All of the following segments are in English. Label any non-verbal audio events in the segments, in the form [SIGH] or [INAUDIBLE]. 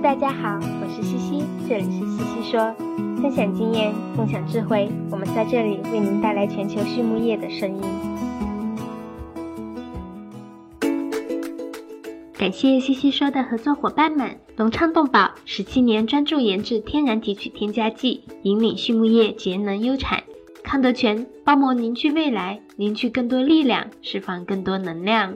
大家好，我是西西，这里是西西说，分享经验，共享智慧，我们在这里为您带来全球畜牧业的声音。感谢西西说的合作伙伴们，隆昌动宝十七年专注研制天然提取添加剂，引领畜牧业节能优产。康德全包膜凝聚未来，凝聚更多力量，释放更多能量。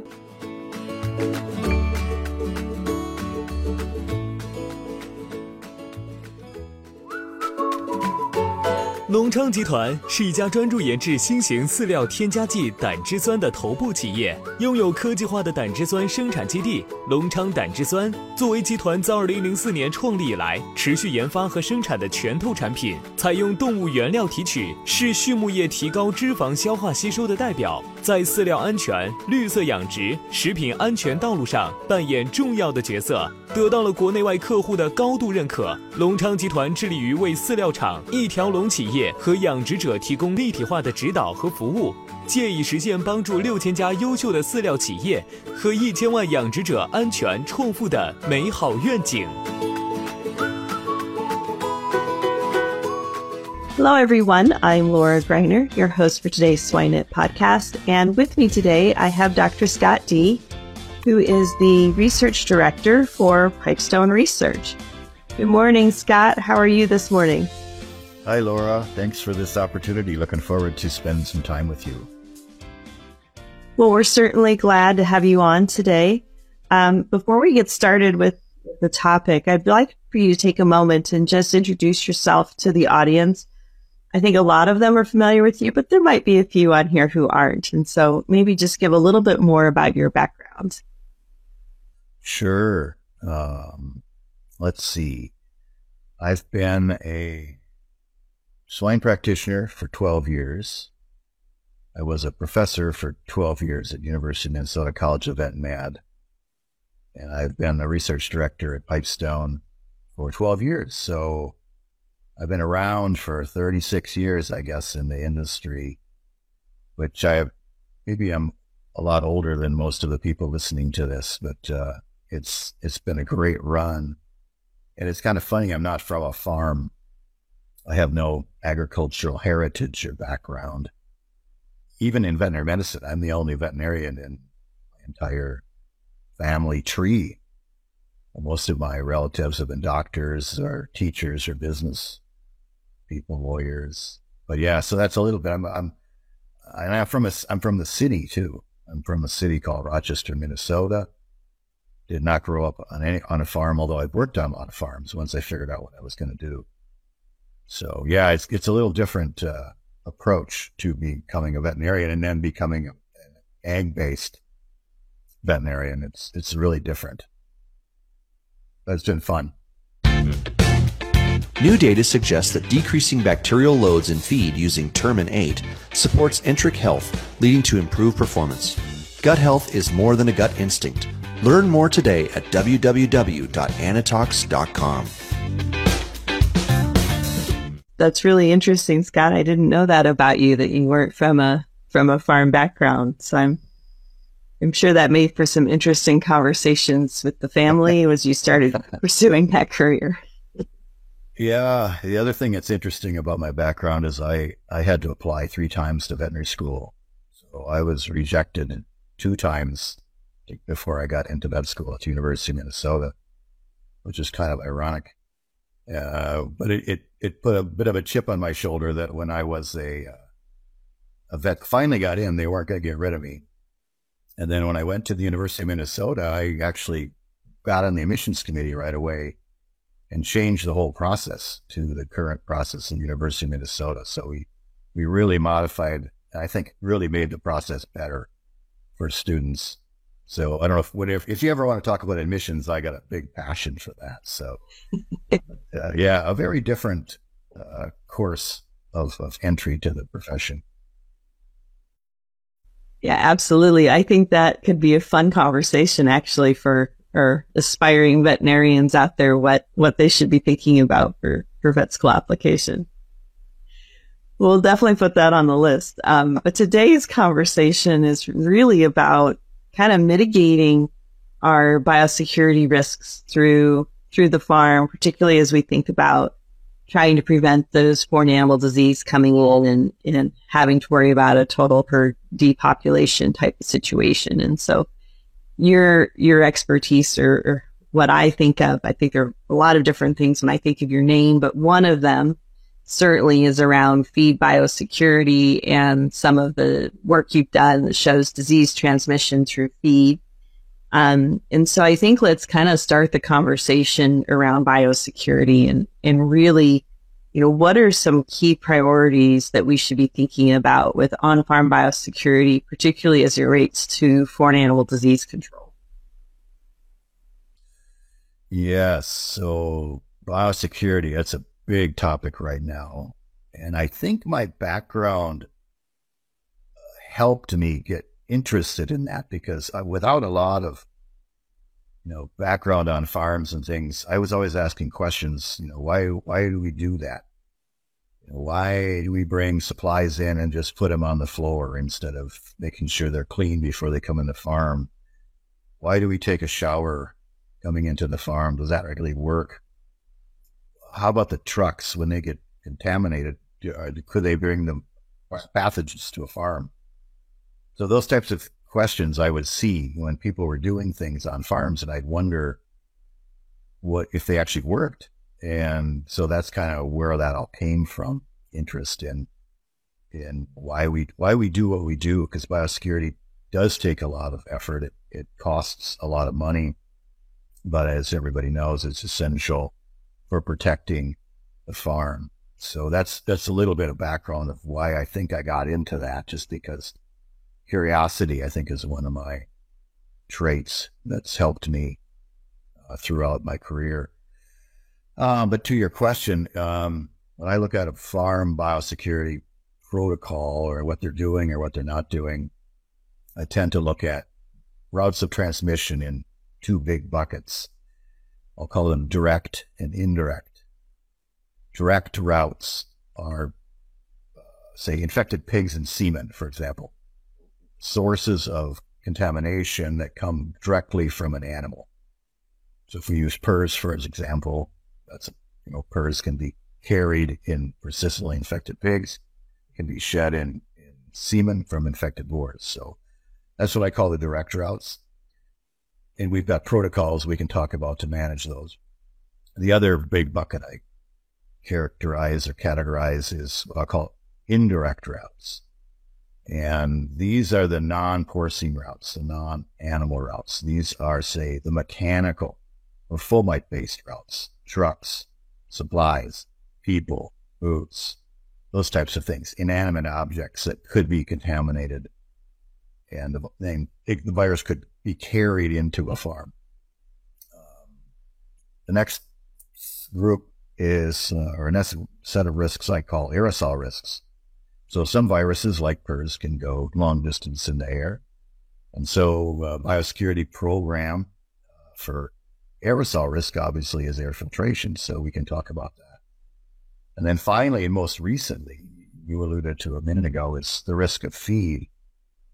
隆昌集团是一家专注研制新型饲料添加剂胆汁酸的头部企业，拥有科技化的胆汁酸生产基地——隆昌胆汁酸。作为集团自2004年创立以来持续研发和生产的拳头产品，采用动物原料提取，是畜牧业提高脂肪消化吸收的代表，在饲料安全、绿色养殖、食品安全道路上扮演重要的角色。得到了国内外客户的高度认可。隆昌集团致力于为饲料厂、一条龙企业和养殖者提供立体化的指导和服务，借以实现帮助六千家优秀的饲料企业和一千万养殖者安全创富的美好愿景。Hello, everyone. I'm Laura Greiner, your host for today's SwineNet podcast. And with me today, I have Dr. Scott Dee who is the research director for Pipestone Research. Good morning, Scott. How are you this morning? Hi, Laura. Thanks for this opportunity. Looking forward to spending some time with you. Well, we're certainly glad to have you on today. Um, before we get started with the topic, I'd like for you to take a moment and just introduce yourself to the audience. I think a lot of them are familiar with you, but there might be a few on here who aren't. And so maybe just give a little bit more about your background. Sure. Um, let's see. I've been a swine practitioner for 12 years. I was a professor for 12 years at University of Minnesota College of Vet Med. And I've been a research director at Pipestone for 12 years. So I've been around for 36 years, I guess, in the industry, which I have maybe I'm a lot older than most of the people listening to this, but uh, it's it's been a great run. And it's kind of funny, I'm not from a farm. I have no agricultural heritage or background. Even in veterinary medicine, I'm the only veterinarian in my entire family tree. Most of my relatives have been doctors or teachers or business people, lawyers. But yeah, so that's a little bit. I'm, I'm, I'm from a, I'm from the city too. I'm from a city called Rochester, Minnesota did not grow up on any on a farm, although I've worked on a lot of farms once I figured out what I was going to do. So yeah, it's it's a little different uh, approach to becoming a veterinarian and then becoming an ag based veterinarian. It's it's really different. But it's been fun. New data suggests that decreasing bacterial loads in feed using Termin 8 supports enteric health, leading to improved performance. Gut health is more than a gut instinct. Learn more today at www.anitox.com. That's really interesting, Scott. I didn't know that about you that you weren't from a from a farm background. So I'm I'm sure that made for some interesting conversations with the family [LAUGHS] as you started pursuing that career. Yeah, the other thing that's interesting about my background is I I had to apply three times to veterinary school. So I was rejected two times before I got into vet school at the University of Minnesota, which is kind of ironic. Uh, but it, it, it, put a bit of a chip on my shoulder that when I was a, uh, a vet finally got in, they weren't going to get rid of me. And then when I went to the University of Minnesota, I actually got on the admissions committee right away and change the whole process to the current process in University of Minnesota. So we, we really modified, I think really made the process better for students so I don't know if whatever if you ever want to talk about admissions, I got a big passion for that. So [LAUGHS] uh, yeah, a very different uh, course of, of entry to the profession. Yeah, absolutely. I think that could be a fun conversation actually for for aspiring veterinarians out there what what they should be thinking about for for vet school application. We'll definitely put that on the list. Um, but today's conversation is really about kind of mitigating our biosecurity risks through through the farm, particularly as we think about trying to prevent those foreign animal disease coming in and, and having to worry about a total herd depopulation type of situation. And so your, your expertise or, or what I think of, I think there are a lot of different things when I think of your name, but one of them certainly is around feed biosecurity and some of the work you've done that shows disease transmission through feed. Um, and so I think let's kind of start the conversation around biosecurity and, and really, you know, what are some key priorities that we should be thinking about with on-farm biosecurity, particularly as it relates to foreign animal disease control? Yes. So biosecurity, that's a big topic right now. And I think my background uh, helped me get interested in that because without a lot of you know background on farms and things, I was always asking questions. You know, why why do we do that? Why do we bring supplies in and just put them on the floor instead of making sure they're clean before they come in the farm? Why do we take a shower coming into the farm? Does that really work? How about the trucks when they get contaminated? Uh, could they bring them pathogens to a farm? So those types of questions I would see when people were doing things on farms, and I'd wonder what if they actually worked. And so that's kind of where that all came from. Interest in in why we why we do what we do because biosecurity does take a lot of effort. It it costs a lot of money, but as everybody knows, it's essential for protecting the farm. So that's that's a little bit of background of why I think I got into that, just because curiosity, I think, is one of my traits that's helped me uh, throughout my career. Um, but to your question, um, when I look at a farm biosecurity protocol or what they're doing or what they're not doing, I tend to look at routes of transmission in two big buckets. I'll call them direct and indirect. Direct routes are, uh, say, infected pigs and semen, for example sources of contamination that come directly from an animal. So if we use PRRS for example, that's, you know, PRRS can be carried in persistently infected pigs, can be shed in, in semen from infected boars. So that's what I call the direct routes. And we've got protocols we can talk about to manage those. The other big bucket I characterize or categorize is what I call indirect routes. And these are the non-porcine routes, the non-animal routes. These are, say, the mechanical or fomite-based routes, trucks, supplies, people, boots, those types of things, inanimate objects that could be contaminated. And the, the virus could be carried into a farm. Um, the next group is, uh, or next set of risks I call aerosol risks. So some viruses like PRRS can go long distance in the air. And so uh, biosecurity program uh, for aerosol risk obviously is air filtration. So we can talk about that. And then finally, and most recently, you alluded to a minute ago, is the risk of feed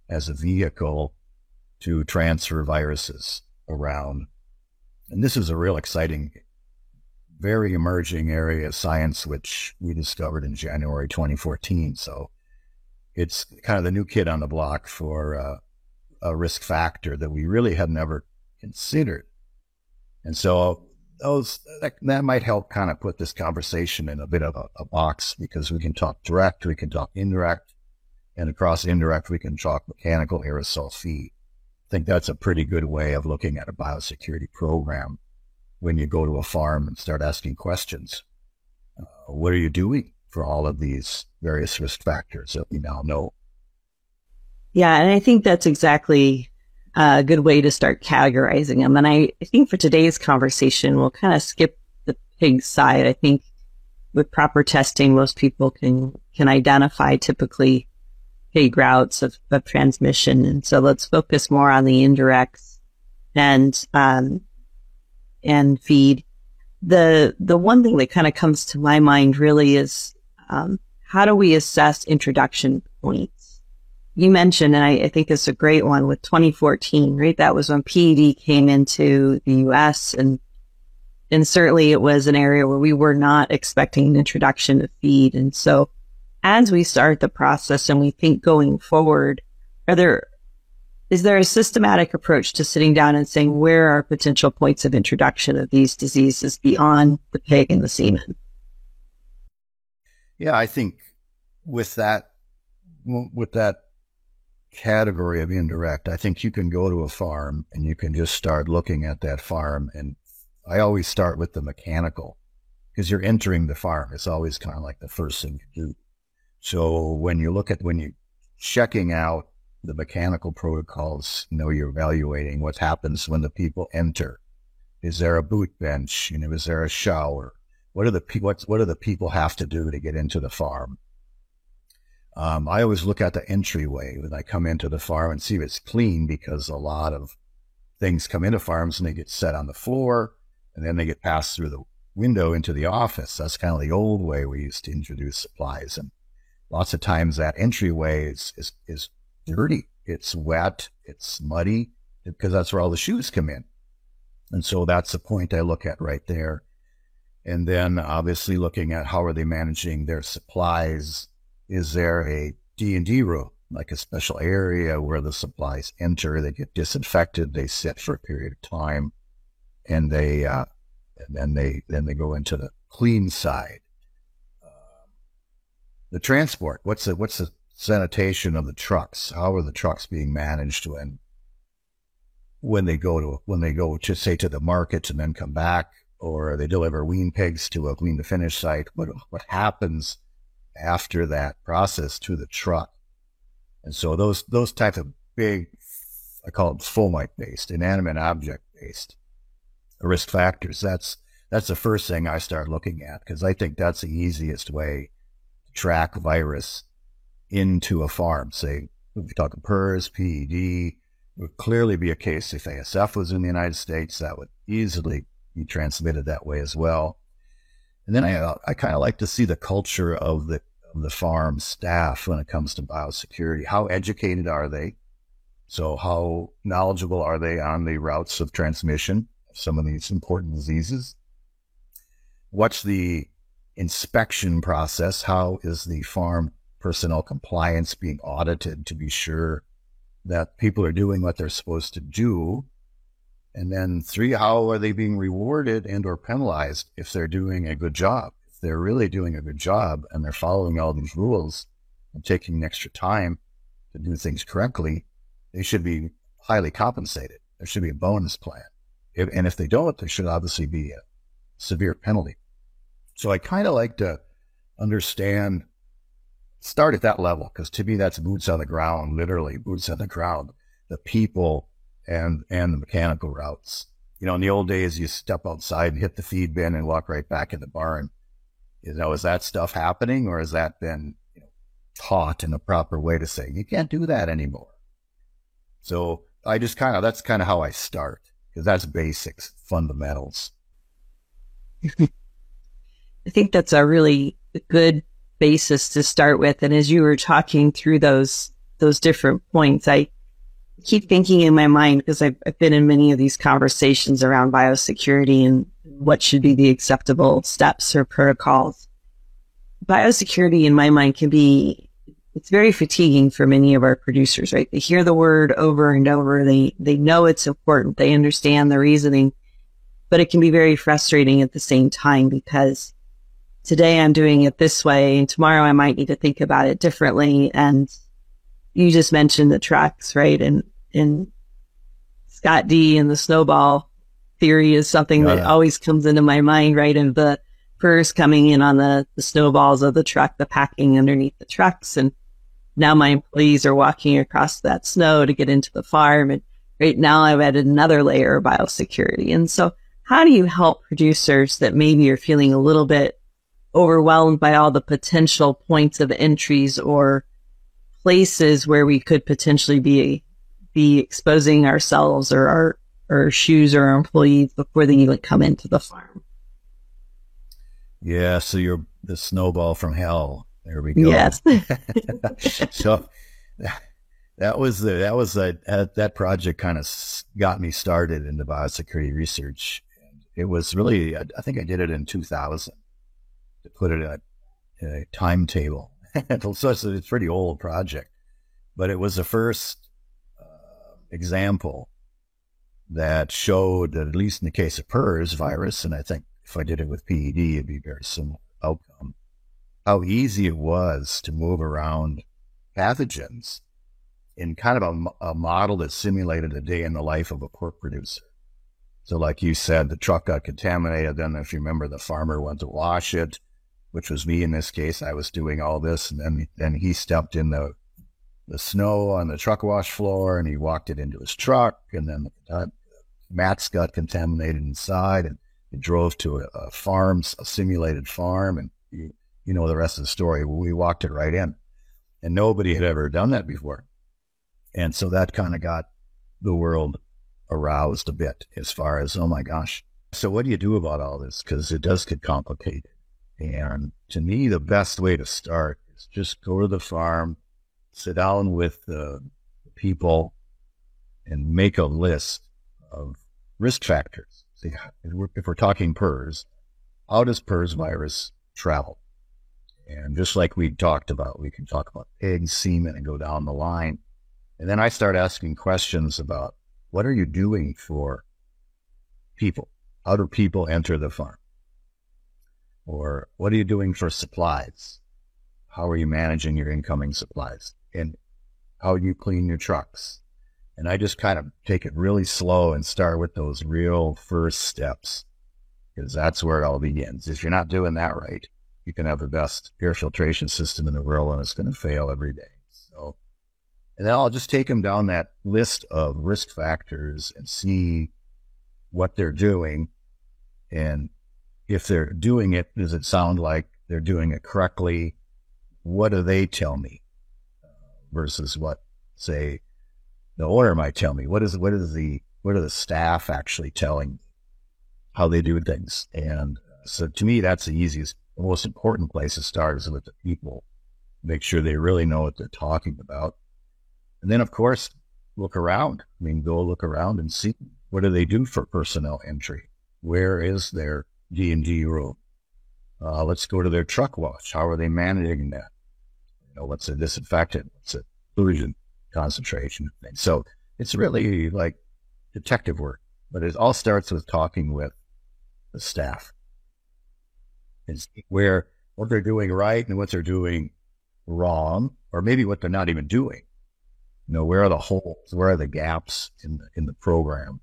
as a vehicle to transfer viruses around. And this is a real exciting, very emerging area of science, which we discovered in January 2014. So it's kind of the new kid on the block for uh, a risk factor that we really had never considered. And so those that, that, might help kind of put this conversation in a bit of a, a, box because we can talk direct, we can talk indirect, and across indirect we can talk mechanical aerosol feed. I think that's a pretty good way of looking at a biosecurity program when you go to a farm and start asking questions. Uh, what are you doing? for all of these various risk factors that we now know. Yeah, and I think that's exactly a good way to start categorizing them. And I, I think for today's conversation, we'll kind of skip the pig side. I think with proper testing, most people can can identify typically pig routes of, of transmission. And so let's focus more on the indirects and um, and feed. The the one thing that kind of comes to my mind really is um, how do we assess introduction points? You mentioned, and I, I think it's a great one with 2014, right? That was when PED came into the U.S. and and certainly it was an area where we were not expecting an introduction of feed. And so as we start the process and we think going forward, are there, is there a systematic approach to sitting down and saying where are potential points of introduction of these diseases beyond the pig and the semen? Yeah, I think with that, with that category of indirect, I think you can go to a farm and you can just start looking at that farm. And I always start with the mechanical because you're entering the farm. It's always kind of like the first thing you do. So when you look at, when you're checking out the mechanical protocols, you know, you're evaluating what happens when the people enter. Is there a boot bench? You know, is there a shower? What are the what what do the people have to do to get into the farm? Um, I always look at the entryway when I come into the farm and see if it's clean because a lot of things come into farms and they get set on the floor and then they get passed through the window into the office. That's kind of the old way we used to introduce supplies. And lots of times that entryway is, is, is dirty. It's wet. It's muddy because that's where all the shoes come in. And so that's the point I look at right there. And then obviously looking at how are they managing their supplies, is there a D&D room, like a special area where the supplies enter, they get disinfected, they sit for a period of time, and they uh, and then they then they go into the clean side. Uh, the transport, what's the what's the sanitation of the trucks? How are the trucks being managed when when they go to when they go to say to the market and then come back, or they deliver wean pigs to a wean to finish site? What what happens? after that process to the truck. And so those, those types of big, I call them fomite based, inanimate object based risk factors. That's, that's the first thing I start looking at because I think that's the easiest way to track virus into a farm. Say, if you're talking PRRS, PED, would clearly be a case if ASF was in the United States, that would easily be transmitted that way as well. And then I, uh, I kind of like to see the culture of the of the farm staff when it comes to biosecurity. How educated are they? So how knowledgeable are they on the routes of transmission of some of these important diseases? What's the inspection process? How is the farm personnel compliance being audited to be sure that people are doing what they're supposed to do? And then three, how are they being rewarded and or penalized if they're doing a good job? If they're really doing a good job and they're following all these rules and taking extra time to do things correctly, they should be highly compensated. There should be a bonus plan. If, and if they don't, there should obviously be a severe penalty. So I kind of like to understand, start at that level, because to me, that's boots on the ground, literally boots on the ground, the people and, and the mechanical routes. You know, in the old days, you step outside and hit the feed bin and walk right back in the barn. You know, is that stuff happening or has that been you know, taught in a proper way to say you can't do that anymore? So I just kind of, that's kind of how I start because that's basics, fundamentals. [LAUGHS] I think that's a really good basis to start with. And as you were talking through those, those different points, I keep thinking in my mind because I've, I've been in many of these conversations around biosecurity and what should be the acceptable steps or protocols. Biosecurity in my mind can be, it's very fatiguing for many of our producers, right? They hear the word over and over. They, they know it's important. They understand the reasoning, but it can be very frustrating at the same time because today I'm doing it this way and tomorrow I might need to think about it differently. And you just mentioned the trucks, right? And, and Scott Dee and the snowball theory is something that always comes into my mind, right? Of the first coming in on the, the snowballs of the truck, the packing underneath the trucks. And now my employees are walking across that snow to get into the farm. And right now I've added another layer of biosecurity. And so how do you help producers that maybe are feeling a little bit overwhelmed by all the potential points of entries or places where we could potentially be be exposing ourselves or our or shoes or our employees before they even come into the farm. Yeah, so you're the snowball from hell. There we go. Yes. [LAUGHS] so that was the that was a, that project kind of got me started into biosecurity research. it was really, I think I did it in 2000 to put it in a, timetable. [LAUGHS] so it's a pretty old project, but it was the first uh, example that showed that at least in the case of PRRS virus, and I think if I did it with PED, it'd be very similar outcome, how easy it was to move around pathogens in kind of a, a model that simulated a day in the life of a pork producer. So like you said, the truck got contaminated. Then if you remember, the farmer went to wash it, which was me in this case. I was doing all this. And then, then he stepped in the, the snow on the truck wash floor and he walked it into his truck. And then the mats got contaminated inside and he drove to a, a farm, a simulated farm. And you, you know the rest of the story. We walked it right in and nobody had ever done that before. And so that kind of got the world aroused a bit as far as, oh my gosh. So what do you do about all this? Because it does get complicated. And to me, the best way to start is just go to the farm, sit down with the people, and make a list of risk factors. See, if we're, if we're talking PRRS, how does PRRS virus travel? And just like we talked about, we can talk about eggs, semen, and go down the line. And then I start asking questions about what are you doing for people? How do people enter the farm? Or what are you doing for supplies? How are you managing your incoming supplies? And how do you clean your trucks? And I just kind of take it really slow and start with those real first steps because that's where it all begins. If you're not doing that right, you can have the best air filtration system in the world and it's going to fail every day. So, and then I'll just take them down that list of risk factors and see what they're doing. And if they're doing it, does it sound like they're doing it correctly? What do they tell me uh, versus what, say, the owner might tell me? What is what is the what are the staff actually telling how they do things? And uh, so to me, that's the easiest, most important place to start is with the people. Make sure they really know what they're talking about and then, of course, look around. I mean, go look around and see what do they do for personnel entry? Where is their D and D room? Uh, let's go to their truck wash. How are they managing that? You know, what's the disinfectant? What's the pollution concentration? So it's really like detective work, but it all starts with talking with the staff and where what they're doing right and what they're doing wrong, or maybe what they're not even doing. You know, where are the holes? Where are the gaps in the, in the program?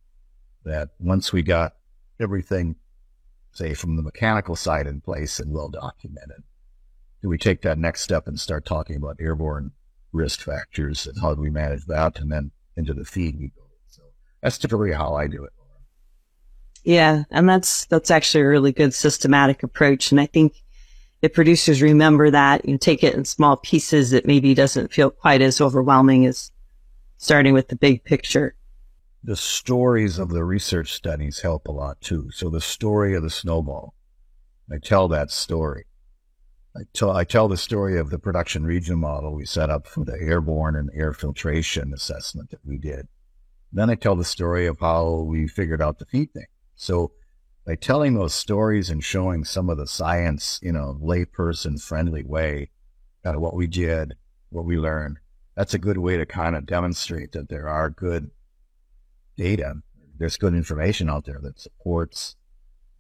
That once we got everything, say, from the mechanical side in place and well documented, do we take that next step and start talking about airborne risk factors and how do we manage that? And then into the feed we go. So that's typically how I do it. Yeah, and that's that's actually a really good systematic approach. And I think if producers remember that, you take it in small pieces, it maybe doesn't feel quite as overwhelming as starting with the big picture. The stories of the research studies help a lot too. So the story of the snowball, I tell that story. I tell, I tell the story of the production region model we set up for the airborne and air filtration assessment that we did. Then I tell the story of how we figured out the feed thing. So by telling those stories and showing some of the science in a layperson friendly way, of what we did, what we learned, that's a good way to kind of demonstrate that there are good data. There's good information out there that supports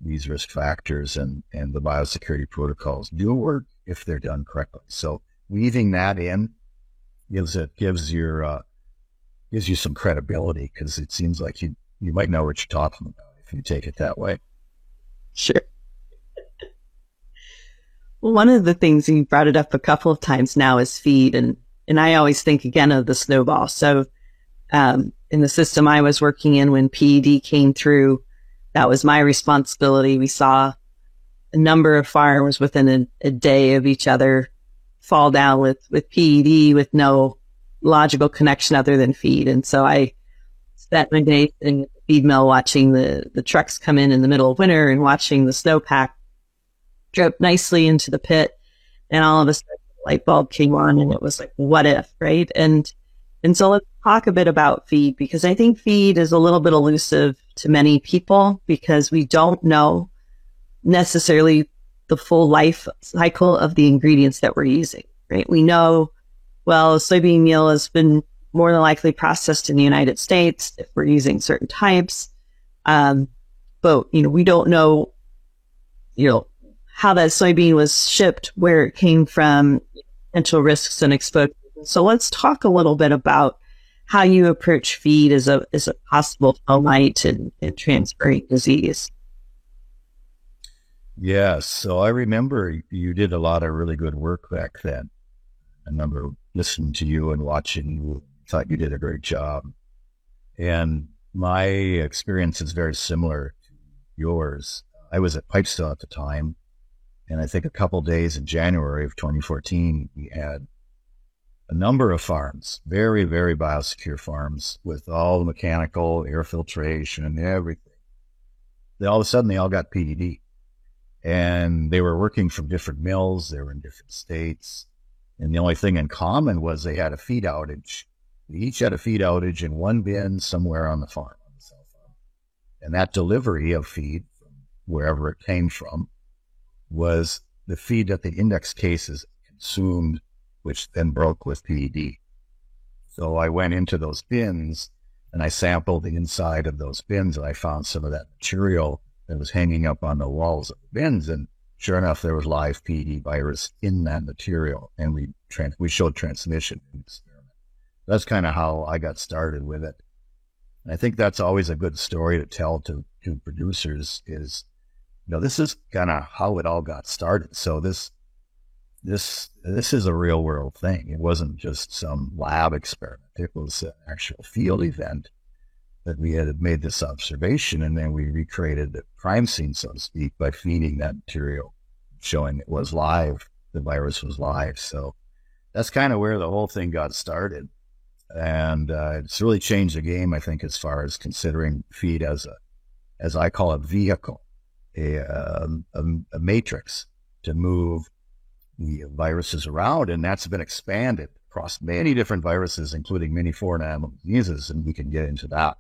these risk factors and, and the biosecurity protocols do work if they're done correctly. So weaving that in gives it gives your uh, gives you some credibility because it seems like you you might know what you're talking about if you take it that way. Sure. Well, one of the things you brought it up a couple of times now is feed, and and I always think again of the snowball. So, um, in the system I was working in when PED came through, that was my responsibility. We saw a number of farms within a, a day of each other fall down with, with PED with no logical connection other than feed. And so I spent my day in feed mill watching the, the trucks come in in the middle of winter and watching the snowpack drip nicely into the pit. And all of a sudden the light bulb came on and it was like, what if, right? And, and so let's talk a bit about feed because I think feed is a little bit elusive to many people because we don't know necessarily the full life cycle of the ingredients that we're using, right? We know, well, soybean meal has been more than likely processed in the United States if we're using certain types. Um, but, you know, we don't know, you know, how that soybean was shipped, where it came from, potential risks and exposure. So let's talk a little bit about how you approach feed as a as a possible light and, and transferring disease. Yes. So I remember you did a lot of really good work back then. I remember listening to you and watching you. Thought you did a great job. And my experience is very similar to yours. I was at Pipestone at the time. And I think a couple days in January of 2014, we had a number of farms, very, very biosecure farms with all the mechanical air filtration and everything. They all of a sudden they all got PED and they were working from different mills. They were in different states. And the only thing in common was they had a feed outage. They each had a feed outage in one bin somewhere on the farm, farm. And that delivery of feed from wherever it came from was the feed that the index cases consumed, which then broke with PED. So I went into those bins and I sampled the inside of those bins and I found some of that material that was hanging up on the walls of the bins. And sure enough, there was live PED virus in that material, and we trans- we showed transmission in the experiment. That's kind of how I got started with it. And I think that's always a good story to tell to to producers is, you know, this is kind of how it all got started. So this this this is a real world thing. It wasn't just some lab experiment. It was an actual field event that we had made this observation, and then we recreated the crime scene, so to speak, by feeding that material, showing it was live, the virus was live. So that's kind of where the whole thing got started, and uh, it's really changed the game, I think, as far as considering feed as a, as I call it, vehicle, a, um, a, a matrix to move viruses around, and that's been expanded across many different viruses, including many foreign animal diseases, and we can get into that.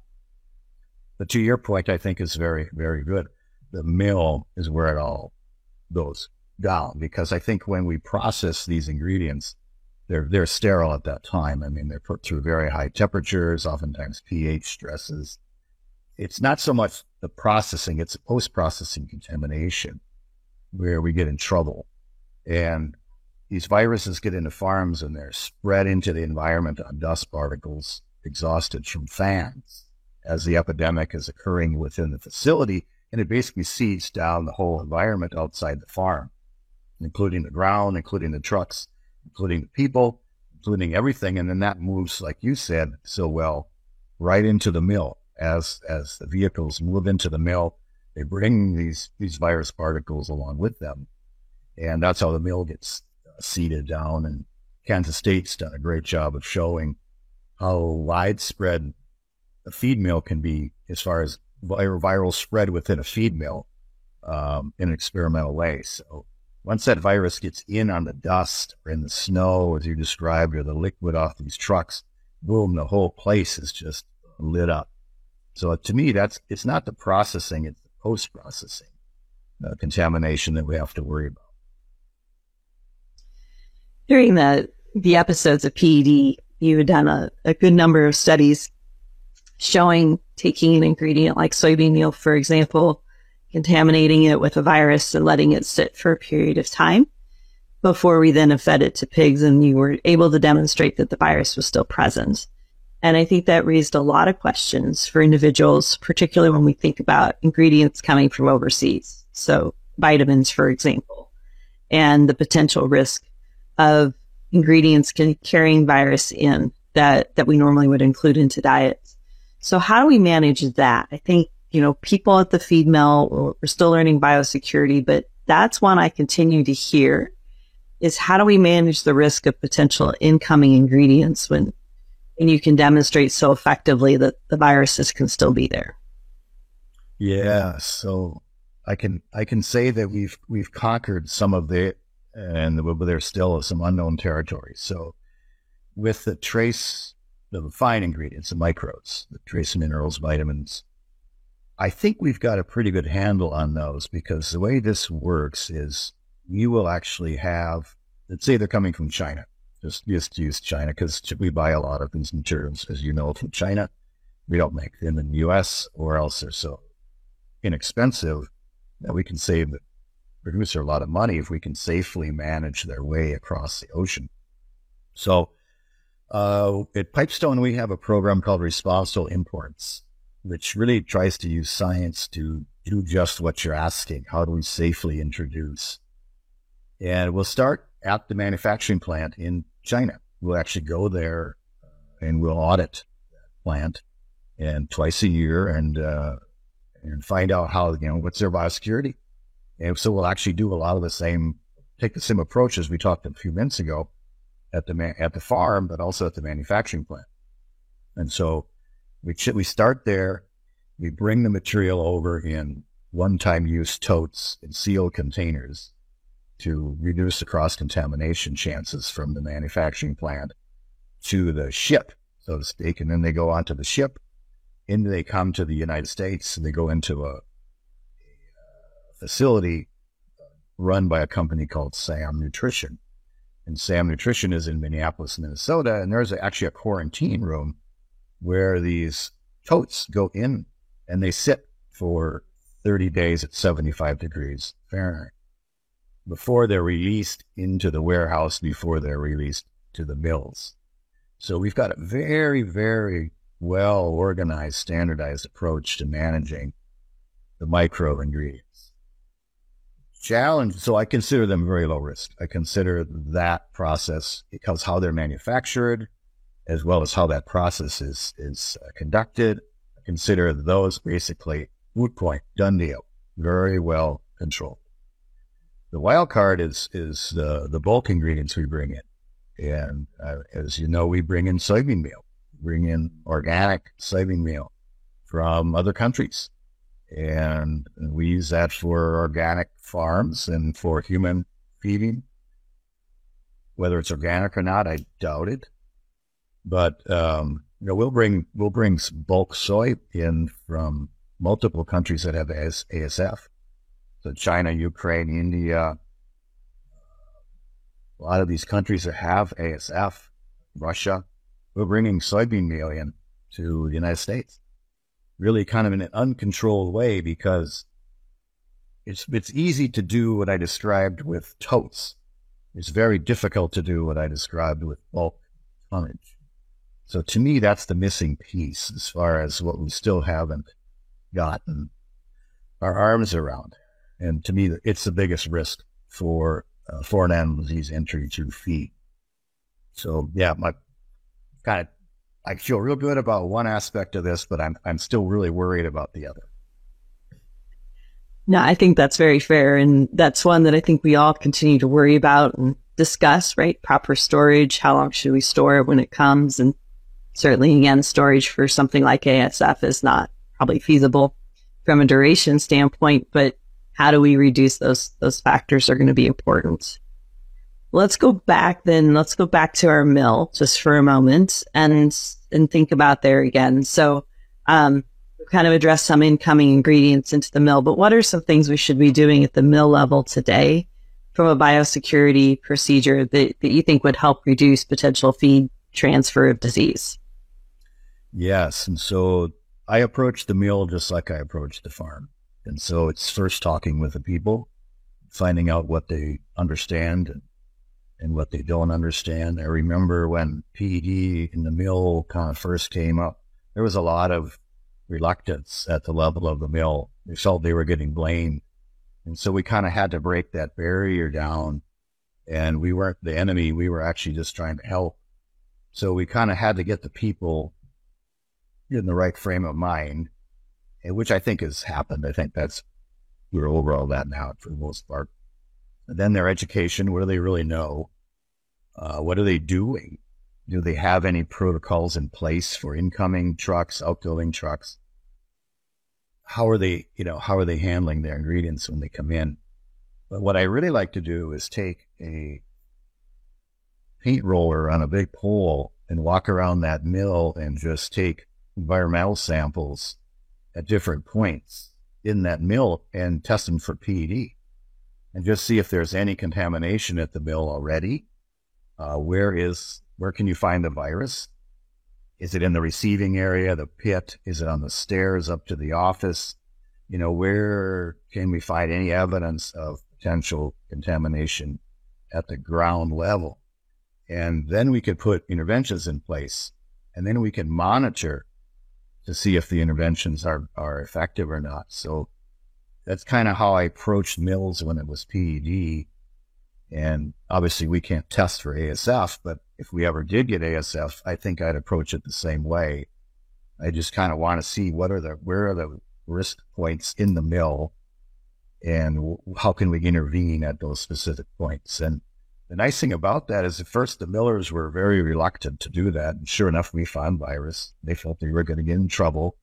But to your point, I think is very, very good. The mill is where it all goes down because I think when we process these ingredients, they're they're sterile at that time. I mean, they're put through very high temperatures, oftentimes pH stresses. It's not so much the processing; it's post-processing contamination where we get in trouble. And these viruses get into farms and they're spread into the environment on dust particles exhausted from fans as the epidemic is occurring within the facility, and it basically seeds down the whole environment outside the farm, including the ground, including the trucks, including the people, including everything. And then that moves, like you said so well, right into the mill. As as the vehicles move into the mill, they bring these these virus particles along with them, and that's how the mill gets uh, seeded down. And Kansas State's done a great job of showing how widespread a feed mill can be as far as viral spread within a feed mill um, in an experimental way. So once that virus gets in on the dust or in the snow, as you described, or the liquid off these trucks, boom, the whole place is just lit up. So to me, that's it's not the processing; it's the post-processing uh, contamination that we have to worry about. During the the episodes of PED, you had done a, a good number of studies showing taking an ingredient like soybean meal, for example, contaminating it with a virus and letting it sit for a period of time before we then fed it to pigs and you were able to demonstrate that the virus was still present. And I think that raised a lot of questions for individuals, particularly when we think about ingredients coming from overseas. So vitamins, for example, and the potential risk of ingredients carrying virus in that, that we normally would include into diets. So how do we manage that? I think, you know, people at the feed mill, we're still learning biosecurity, but that's one I continue to hear is how do we manage the risk of potential incoming ingredients when, and you can demonstrate so effectively that the viruses can still be there? Yeah. So I can, I can say that we've, we've conquered some of the, and there's still some unknown territory. So with the trace the fine ingredients, the microbes, the trace minerals, vitamins. I think we've got a pretty good handle on those because the way this works is you will actually have, let's say they're coming from China. Just, just use China because we buy a lot of these materials, as you know, from China. We don't make them in the U.S. or else they're so inexpensive that we can save producer a lot of money if we can safely manage their way across the ocean. So uh, at Pipestone, we have a program called Responsible Imports, which really tries to use science to do just what you're asking. How do we safely introduce? And we'll start at the manufacturing plant in China. We'll actually go there and we'll audit that plant and twice a year and uh, and find out how you know what's their biosecurity. And so we'll actually do a lot of the same, take the same approach as we talked a few minutes ago at the at the farm, but also at the manufacturing plant. And so we we start there. We bring the material over in one-time use totes and sealed containers to reduce the cross contamination chances from the manufacturing plant to the ship, so to speak. And then they go onto the ship, and they come to the United States, and they go into a facility uh, run by a company called SAM Nutrition. And Sam Nutrition is in Minneapolis, Minnesota, and there's actually a quarantine room where these totes go in and they sit for 30 days at 75 degrees Fahrenheit. Before they're released into the warehouse, before they're released to the mills. So we've got a very, very well organized, standardized approach to managing the micro ingredients challenge. So I consider them very low risk. I consider that process because how they're manufactured, as well as how that process is is uh, conducted. I consider those basically moot point, done deal, very well controlled. The wild card is is the the bulk ingredients we bring in, and uh, as you know, we bring in soybean meal, bring in organic soybean meal from other countries and we use that for organic farms and for human feeding. Whether it's organic or not, I doubt it. But um, you know, we'll bring we'll bring bulk soy in from multiple countries that have ASF. So China, Ukraine, India, a lot of these countries that have ASF, Russia. We're bringing soybean meal in to the United States really kind of in an uncontrolled way because it's it's easy to do what I described with totes. It's very difficult to do what I described with bulk tonnage. So to me, that's the missing piece as far as what we still haven't gotten our arms around. And to me, it's the biggest risk for uh, foreign animal disease entry to feed. So yeah, my kind of I feel real good about one aspect of this, but I'm I'm still really worried about the other. No, I think that's very fair. And that's one that I think we all continue to worry about and discuss, right? Proper storage. How long should we store it when it comes? And certainly again, storage for something like ASF is not probably feasible from a duration standpoint, but how do we reduce those, those factors are going to be important. Let's go back then. Let's go back to our mill just for a moment and, and think about there again. So, um, kind of address some incoming ingredients into the mill, but what are some things we should be doing at the mill level today from a biosecurity procedure that, that you think would help reduce potential feed transfer of disease? Yes. And so I approach the mill just like I approach the farm. And so it's first talking with the people, finding out what they understand and and what they don't understand. I remember when PED in the mill kind of first came up, there was a lot of reluctance at the level of the mill. They felt they were getting blamed. And so we kind of had to break that barrier down. And we weren't the enemy. We were actually just trying to help. So we kind of had to get the people in the right frame of mind, which I think has happened. I think that's, we're over all that now for the most part. Then their education, what do they really know? Uh, what are they doing? Do they have any protocols in place for incoming trucks, outgoing trucks? How are they, you know, how are they handling their ingredients when they come in? But what I really like to do is take a paint roller on a big pole and walk around that mill and just take environmental samples at different points in that mill and test them for PED and just see if there's any contamination at the mill already. Uh, where is where can you find the virus? Is it in the receiving area, the pit? Is it on the stairs up to the office? You know, where can we find any evidence of potential contamination at the ground level? And then we could put interventions in place and then we can monitor to see if the interventions are, are effective or not. So that's kind of how I approached mills when it was PED. And obviously we can't test for ASF, but if we ever did get ASF, I think I'd approach it the same way. I just kind of want to see what are the, where are the risk points in the mill and how can we intervene at those specific points? And the nice thing about that is at first the millers were very reluctant to do that. And sure enough, we found virus. They felt they were going to get in trouble.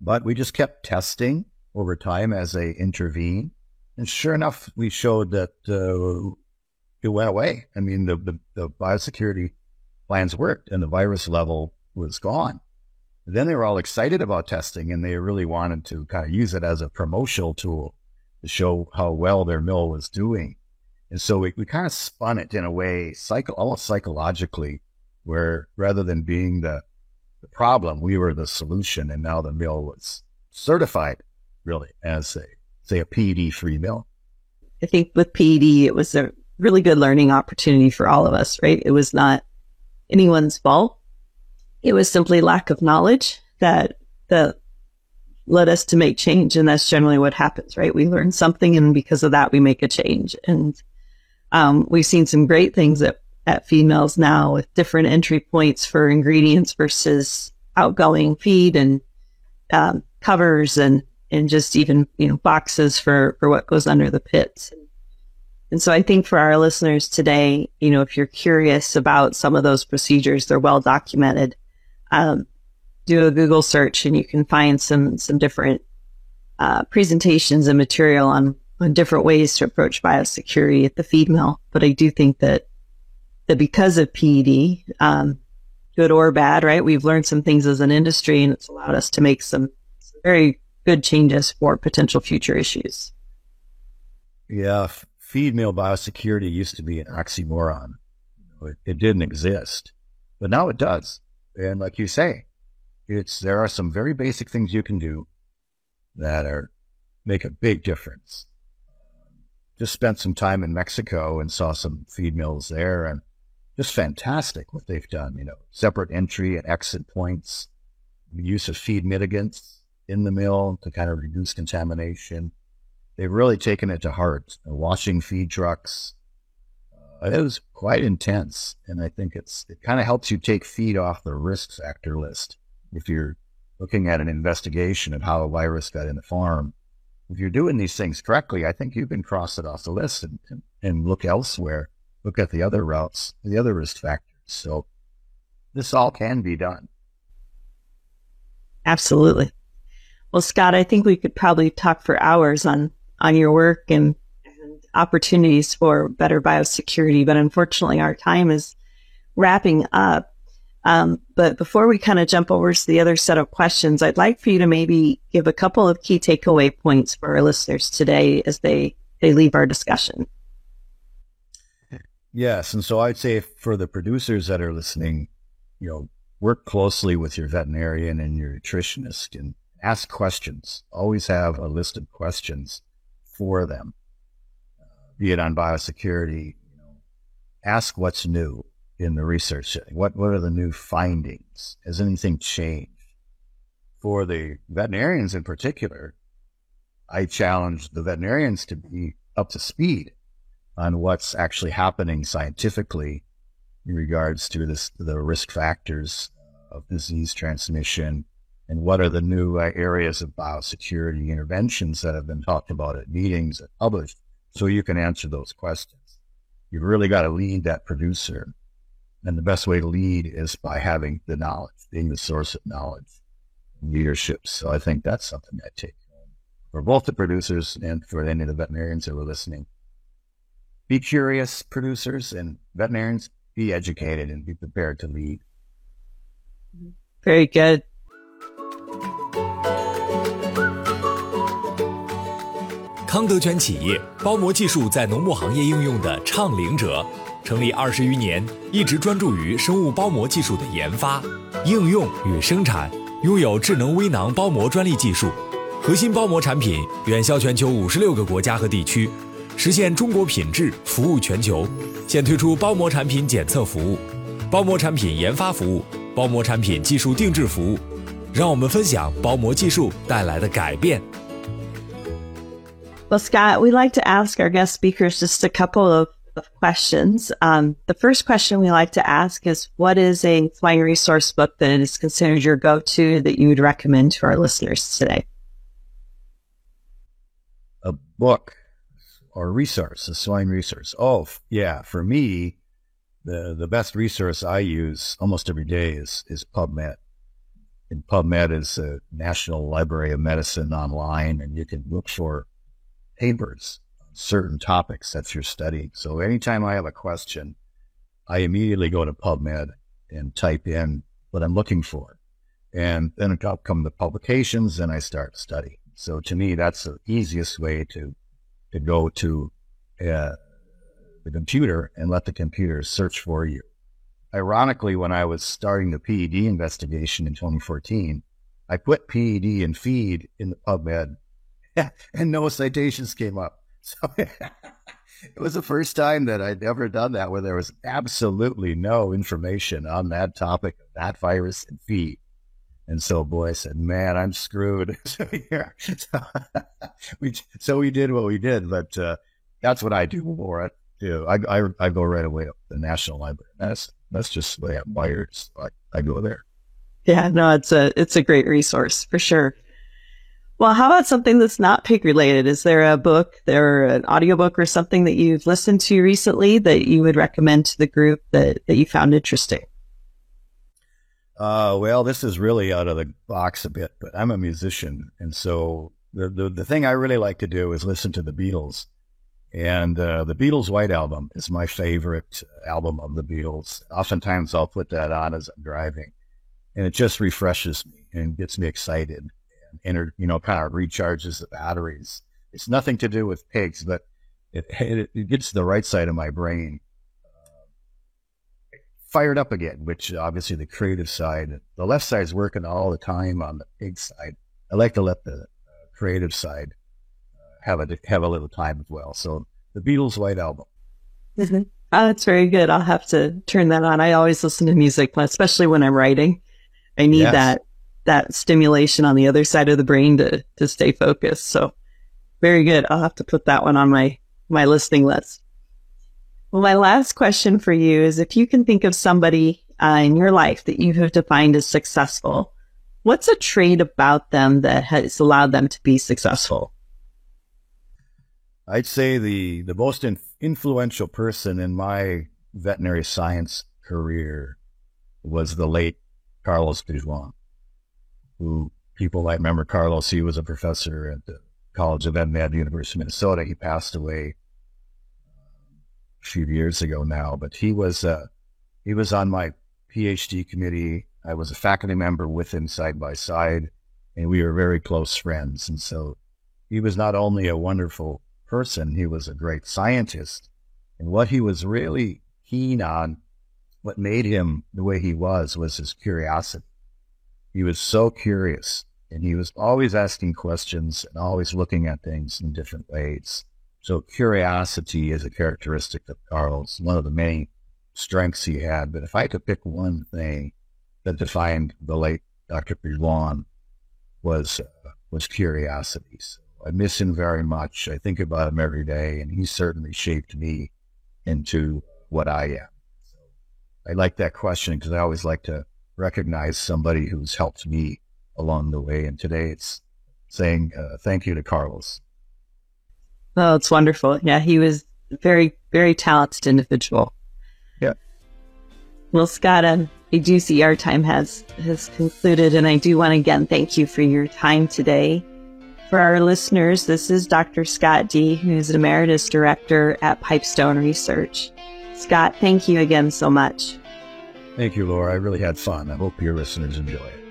But we just kept testing over time as they intervene. And sure enough, we showed that uh, it went away. I mean, the, the, the biosecurity plans worked and the virus level was gone. Then they were all excited about testing and they really wanted to kind of use it as a promotional tool to show how well their mill was doing. And so we, we kind of spun it in a way, psycho, almost psychologically, where rather than being the, the problem, we were the solution. And now the mill was certified really as a, say, a PED free mill. I think with PED, it was a really good learning opportunity for all of us, right? It was not anyone's fault. It was simply lack of knowledge that, that led us to make change. And that's generally what happens, right? We learn something and because of that, we make a change. And um, we've seen some great things at, at feed mills now with different entry points for ingredients versus outgoing feed and um, covers and and just even you know boxes for for what goes under the pits. And so I think for our listeners today, you know, if you're curious about some of those procedures, they're well documented. Um, do a Google search and you can find some some different uh, presentations and material on on different ways to approach biosecurity at the feed mill. But I do think that that because of PED, um, good or bad, right? We've learned some things as an industry, and it's allowed us to make some, some very good changes for potential future issues. Yeah, feed mill biosecurity used to be an oxymoron. It, it didn't exist, but now it does. And like you say, it's there are some very basic things you can do that are make a big difference just spent some time in Mexico and saw some feed mills there and just fantastic what they've done, you know, separate entry and exit points, use of feed mitigants in the mill to kind of reduce contamination. They've really taken it to heart, washing feed trucks. Uh, it was quite intense. And I think it's, it kind of helps you take feed off the risk factor list. If you're looking at an investigation of how a virus got in the farm, if you're doing these things correctly, I think you can cross it off the list and, and, and look elsewhere, look at the other routes, the other risk factors. So this all can be done. Absolutely. Well, Scott, I think we could probably talk for hours on, on your work and, and opportunities for better biosecurity, but unfortunately our time is wrapping up. Um, but before we kind of jump over to the other set of questions, I'd like for you to maybe give a couple of key takeaway points for our listeners today as they, they leave our discussion. Yes. And so I'd say for the producers that are listening, you know, work closely with your veterinarian and your nutritionist and ask questions. Always have a list of questions for them, uh, be it on biosecurity, you know, ask what's new in the research? What what are the new findings? Has anything changed? For the veterinarians in particular, I challenge the veterinarians to be up to speed on what's actually happening scientifically in regards to this, the risk factors of disease transmission and what are the new uh, areas of biosecurity interventions that have been talked about at meetings and published so you can answer those questions. You've really got to lead that producer and the best way to lead is by having the knowledge, being the source of knowledge, leadership. So I think that's something I take for both the producers and for any of the veterinarians that are listening. Be curious, producers and veterinarians. be educated and be prepared to lead. Very good. 康德全企业包膜技术在农牧行业应用的倡领者，成立二十余年，一直专注于生物包膜技术的研发、应用与生产，拥有智能微囊包膜专利技术，核心包膜产品远销全球五十六个国家和地区，实现中国品质服务全球。现推出包膜产品检测服务、包膜产品研发服务、包膜产品技术定制服务，让我们分享包膜技术带来的改变。Well, Scott, we like to ask our guest speakers just a couple of, questions. Um, the first question we like to ask is, what is a swine resource book that is considered your go-to that you would recommend to our listeners today? A book or resource, a swine resource. Oh, yeah. For me, the, the best resource I use almost every day is, is PubMed. And PubMed is a National Library of Medicine online, and you can look for papers on certain topics that you're studying. So anytime I have a question, I immediately go to PubMed and type in what I'm looking for. And then up come the publications and I start studying. So to me, that's the easiest way to, to go to uh, the computer and let the computer search for you. Ironically, when I was starting the PED investigation in 2014, I put PED and feed in the PubMed [LAUGHS] and no citations came up. [LAUGHS] So it was the first time that I'd ever done that where there was absolutely no information on that topic, of that virus and feed. And so, boy, I said, man, I'm screwed. [LAUGHS] so, yeah. so, we, so we did what we did, but uh, that's what I do for it. Too. I, I, I go right away to the National Library. That's, that's just the way I'm wired. So I, I go there. Yeah, no, it's a, it's a great resource for sure. Well, how about something that's not pig related? Is there a book, there an audiobook or something that you've listened to recently that you would recommend to the group that, that you found interesting? Uh, well, this is really out of the box a bit, but I'm a musician. And so the, the, the thing I really like to do is listen to the Beatles. And uh, the Beatles White Album is my favorite album of the Beatles. Oftentimes I'll put that on as I'm driving and it just refreshes me and gets me excited and, you know, kind of recharges the batteries. It's nothing to do with pigs, but it, it, it gets the right side of my brain uh, fired up again, which obviously the creative side, the left side is working all the time on the pig side. I like to let the uh, creative side uh, have a, have a little time as well. So the Beatles White Album. Mm-hmm. Oh, that's very good. I'll have to turn that on. I always listen to music, especially when I'm writing. I need yes. that that stimulation on the other side of the brain to, to stay focused. So very good. I'll have to put that one on my, my listening list. Well, my last question for you is if you can think of somebody uh, in your life that you have defined as successful, what's a trait about them that has allowed them to be successful? I'd say the, the most in- influential person in my veterinary science career was the late Carlos Pijoan who people might remember Carlos. He was a professor at the College of Med, University of Minnesota. He passed away a few years ago now, but he was uh, he was on my PhD committee. I was a faculty member with him side by side, and we were very close friends. And so he was not only a wonderful person, he was a great scientist. And what he was really keen on, what made him the way he was, was his curiosity. He was so curious and he was always asking questions and always looking at things in different ways. So curiosity is a characteristic of Carl's, one of the many strengths he had. But if I could pick one thing that defined the late Dr. Pijoan was, uh, was curiosity. So I miss him very much. I think about him every day and he certainly shaped me into what I am. I like that question because I always like to recognize somebody who's helped me along the way. And today it's saying uh, thank you to Carlos. Oh, it's wonderful. Yeah, he was very, very talented individual. Yeah. Well, Scott, um, I do see our time has has concluded, and I do want to again thank you for your time today. For our listeners, this is Dr. Scott Dee, who's an emeritus director at Pipestone Research. Scott, thank you again so much. Thank you, Laura. I really had fun. I hope your listeners enjoy it.